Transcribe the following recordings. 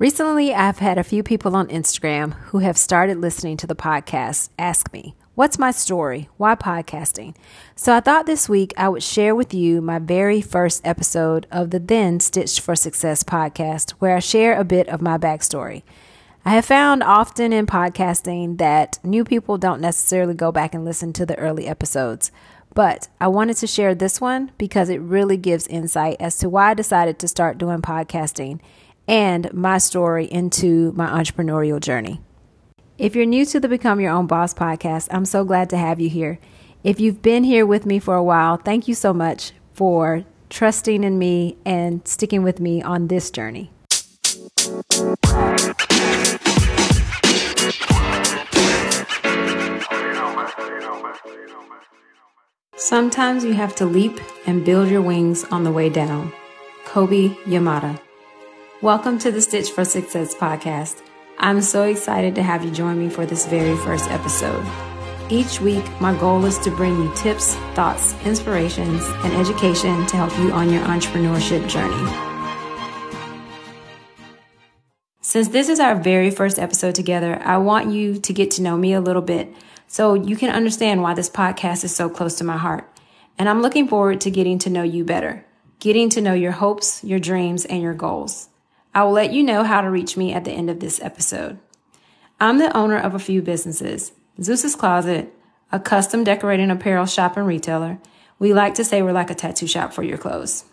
Recently, I've had a few people on Instagram who have started listening to the podcast ask me, What's my story? Why podcasting? So I thought this week I would share with you my very first episode of the then Stitched for Success podcast, where I share a bit of my backstory. I have found often in podcasting that new people don't necessarily go back and listen to the early episodes. But I wanted to share this one because it really gives insight as to why I decided to start doing podcasting and my story into my entrepreneurial journey. If you're new to the Become Your Own Boss podcast, I'm so glad to have you here. If you've been here with me for a while, thank you so much for trusting in me and sticking with me on this journey. Sometimes you have to leap and build your wings on the way down. Kobi Yamada. Welcome to the Stitch for Success podcast. I'm so excited to have you join me for this very first episode. Each week, my goal is to bring you tips, thoughts, inspirations, and education to help you on your entrepreneurship journey. Since this is our very first episode together, I want you to get to know me a little bit so you can understand why this podcast is so close to my heart. And I'm looking forward to getting to know you better, getting to know your hopes, your dreams, and your goals. I will let you know how to reach me at the end of this episode. I'm the owner of a few businesses Zeus's Closet, a custom decorating apparel shop and retailer. We like to say we're like a tattoo shop for your clothes.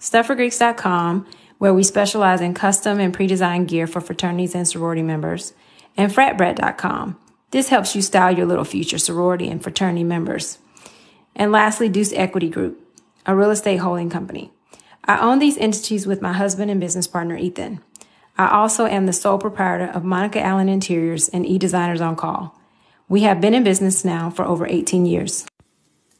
StuffForGreeks.com, where we specialize in custom and pre designed gear for fraternities and sorority members. And FratBread.com. This helps you style your little future sorority and fraternity members. And lastly, Deuce Equity Group, a real estate holding company. I own these entities with my husband and business partner, Ethan. I also am the sole proprietor of Monica Allen Interiors and E-Designers on Call. We have been in business now for over 18 years.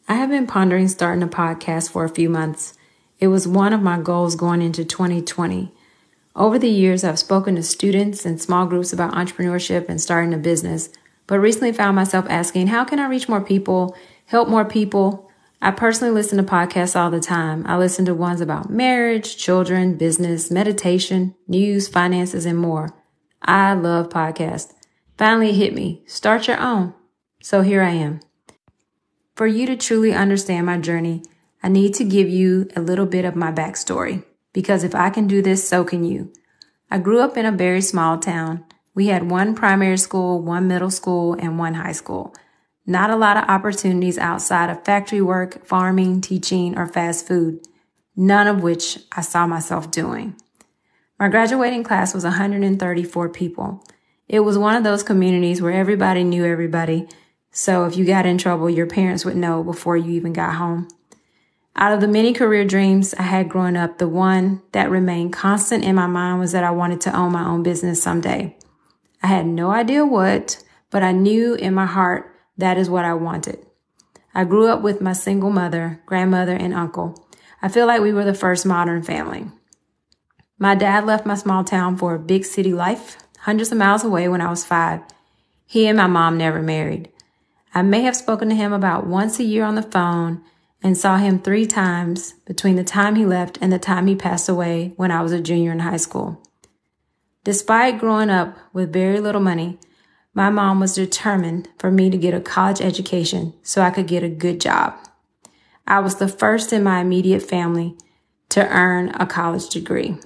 I have been pondering starting a podcast for a few months. It was one of my goals going into 2020. Over the years, I've spoken to students and small groups about entrepreneurship and starting a business, but recently found myself asking, how can I reach more people, help more people, I personally listen to podcasts all the time. I listen to ones about marriage, children, business, meditation, news, finances, and more. I love podcasts. Finally, it hit me. Start your own. So here I am. For you to truly understand my journey, I need to give you a little bit of my backstory because if I can do this, so can you. I grew up in a very small town. We had one primary school, one middle school, and one high school. Not a lot of opportunities outside of factory work, farming, teaching, or fast food, none of which I saw myself doing. My graduating class was 134 people. It was one of those communities where everybody knew everybody, so if you got in trouble, your parents would know before you even got home. Out of the many career dreams I had growing up, the one that remained constant in my mind was that I wanted to own my own business someday. I had no idea what, but I knew in my heart that is what I wanted. I grew up with my single mother, grandmother, and uncle. I feel like we were the first modern family. My dad left my small town for a big city life, hundreds of miles away when I was five. He and my mom never married. I may have spoken to him about once a year on the phone and saw him three times between the time he left and the time he passed away when I was a junior in high school. Despite growing up with very little money, my mom was determined for me to get a college education so I could get a good job. I was the first in my immediate family to earn a college degree.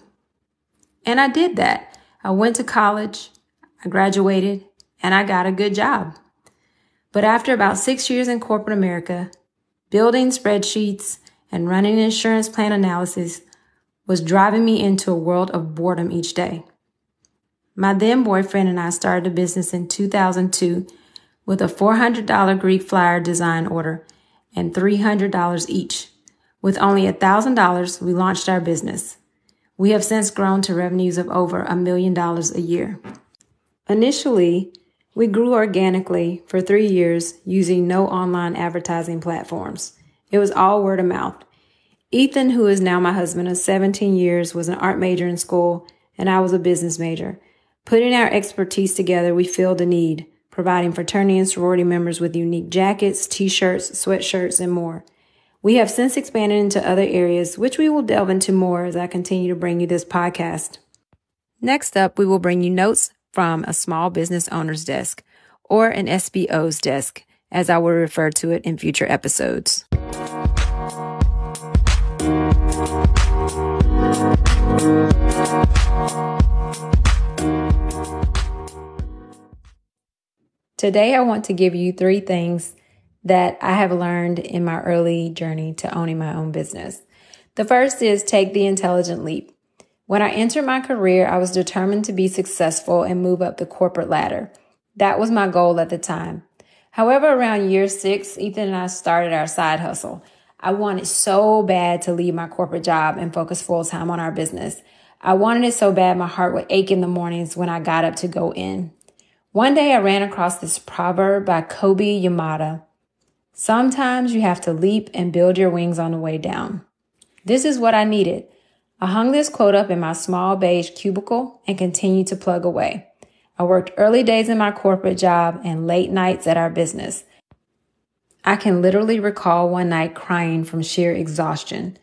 And I did that. I went to college, I graduated, and I got a good job. But after about six years in corporate America, building spreadsheets and running insurance plan analysis was driving me into a world of boredom each day. My then boyfriend and I started a business in 2002 with a $400 Greek flyer design order and $300 each. With only $1,000, we launched our business. We have since grown to revenues of over a million dollars a year. Initially, we grew organically for three years using no online advertising platforms. It was all word of mouth. Ethan, who is now my husband of 17 years, was an art major in school, and I was a business major. Putting our expertise together, we filled a need, providing fraternity and sorority members with unique jackets, t-shirts, sweatshirts, and more. We have since expanded into other areas, which we will delve into more as I continue to bring you this podcast. Next up, we will bring you notes from a small business owner's desk or an SBO's desk, as I will refer to it in future episodes. Today, I want to give you three things that I have learned in my early journey to owning my own business. The first is take the intelligent leap. When I entered my career, I was determined to be successful and move up the corporate ladder. That was my goal at the time. However, around year six, Ethan and I started our side hustle. I wanted so bad to leave my corporate job and focus full time on our business. I wanted it so bad my heart would ache in the mornings when I got up to go in. One day I ran across this proverb by Kobi Yamada. Sometimes you have to leap and build your wings on the way down. This is what I needed. I hung this quote up in my small beige cubicle and continued to plug away. I worked early days in my corporate job and late nights at our business. I can literally recall one night crying from sheer exhaustion.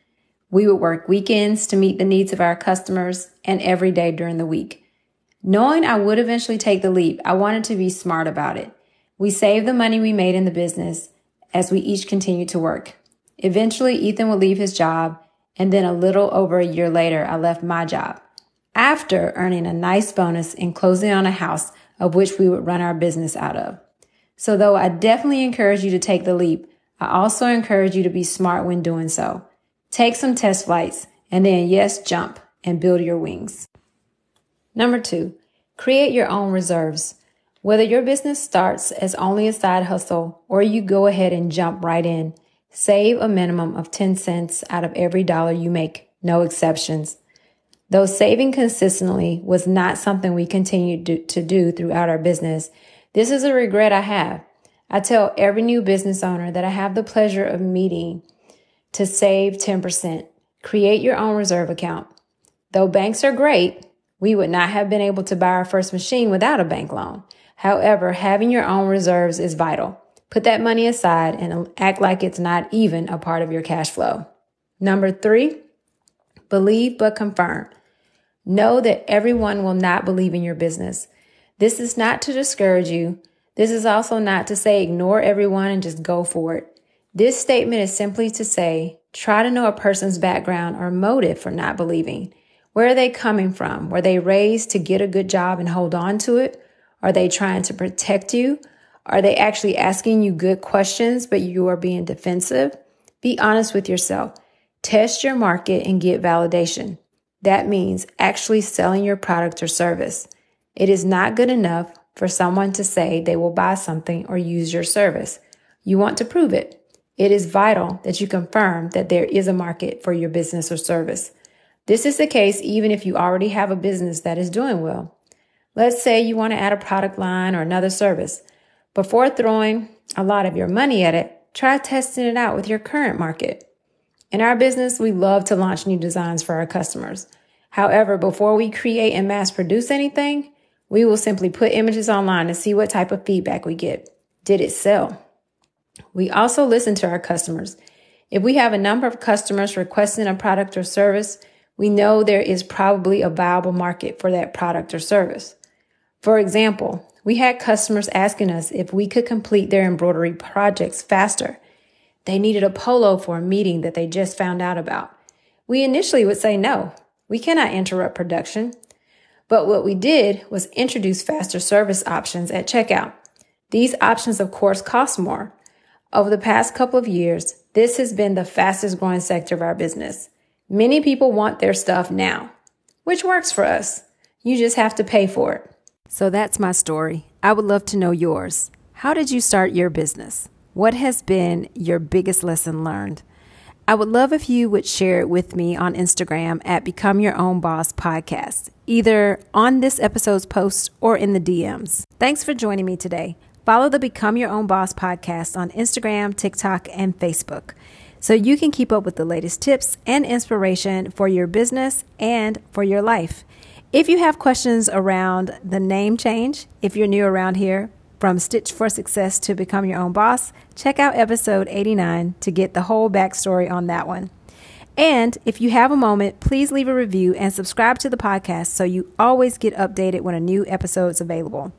We would work weekends to meet the needs of our customers and every day during the week. Knowing I would eventually take the leap, I wanted to be smart about it. We saved the money we made in the business as we each continued to work. Eventually, Ethan would leave his job, and then a little over a year later, I left my job after earning a nice bonus and closing on a house of which we would run our business out of. So though I definitely encourage you to take the leap, I also encourage you to be smart when doing so. Take some test flights and then yes, jump and build your wings. Number two, create your own reserves. Whether your business starts as only a side hustle or you go ahead and jump right in, save a minimum of 10 cents out of every dollar you make, no exceptions. Though saving consistently was not something we continued to do throughout our business, this is a regret I have. I tell every new business owner that I have the pleasure of meeting to save 10%. Create your own reserve account. Though banks are great, we would not have been able to buy our first machine without a bank loan. However, having your own reserves is vital. Put that money aside and act like it's not even a part of your cash flow. Number three, believe but confirm. Know that everyone will not believe in your business. This is not to discourage you. This is also not to say ignore everyone and just go for it. This statement is simply to say, try to know a person's background or motive for not believing. Where are they coming from? Were they raised to get a good job and hold on to it? Are they trying to protect you? Are they actually asking you good questions, but you are being defensive? Be honest with yourself. Test your market and get validation. That means actually selling your product or service. It is not good enough for someone to say they will buy something or use your service. You want to prove it. It is vital that you confirm that there is a market for your business or service. This is the case even if you already have a business that is doing well. Let's say you want to add a product line or another service. Before throwing a lot of your money at it, try testing it out with your current market. In our business, we love to launch new designs for our customers. However, before we create and mass produce anything, we will simply put images online to see what type of feedback we get. Did it sell? We also listen to our customers. If we have a number of customers requesting a product or service, we know there is probably a viable market for that product or service. For example, we had customers asking us if we could complete their embroidery projects faster. They needed a polo for a meeting that they just found out about. We initially would say no, we cannot interrupt production. But what we did was introduce faster service options at checkout. These options, of course, cost more. Over the past couple of years, this has been the fastest growing sector of our business. Many people want their stuff now, which works for us. You just have to pay for it. So that's my story. I would love to know yours. How did you start your business? What has been your biggest lesson learned? I would love if you would share it with me on Instagram at Become Your Own Boss Podcast, either on this episode's post or in the DMs. Thanks for joining me today. Follow the Become Your Own Boss podcast on Instagram, TikTok, and Facebook so you can keep up with the latest tips and inspiration for your business and for your life. If you have questions around the name change, if you're new around here, from Stitch for Success to Become Your Own Boss, check out episode 89 to get the whole backstory on that one. And if you have a moment, please leave a review and subscribe to the podcast so you always get updated when a new episode is available.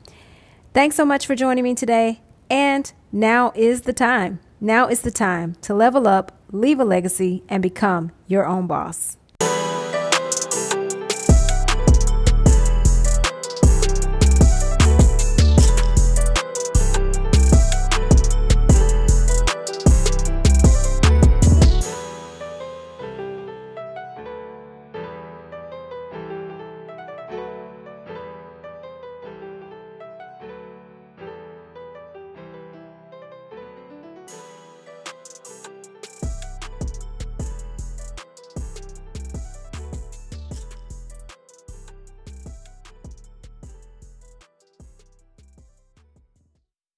Thanks so much for joining me today, and now is the time. Now is the time to level up, leave a legacy, and become your own boss.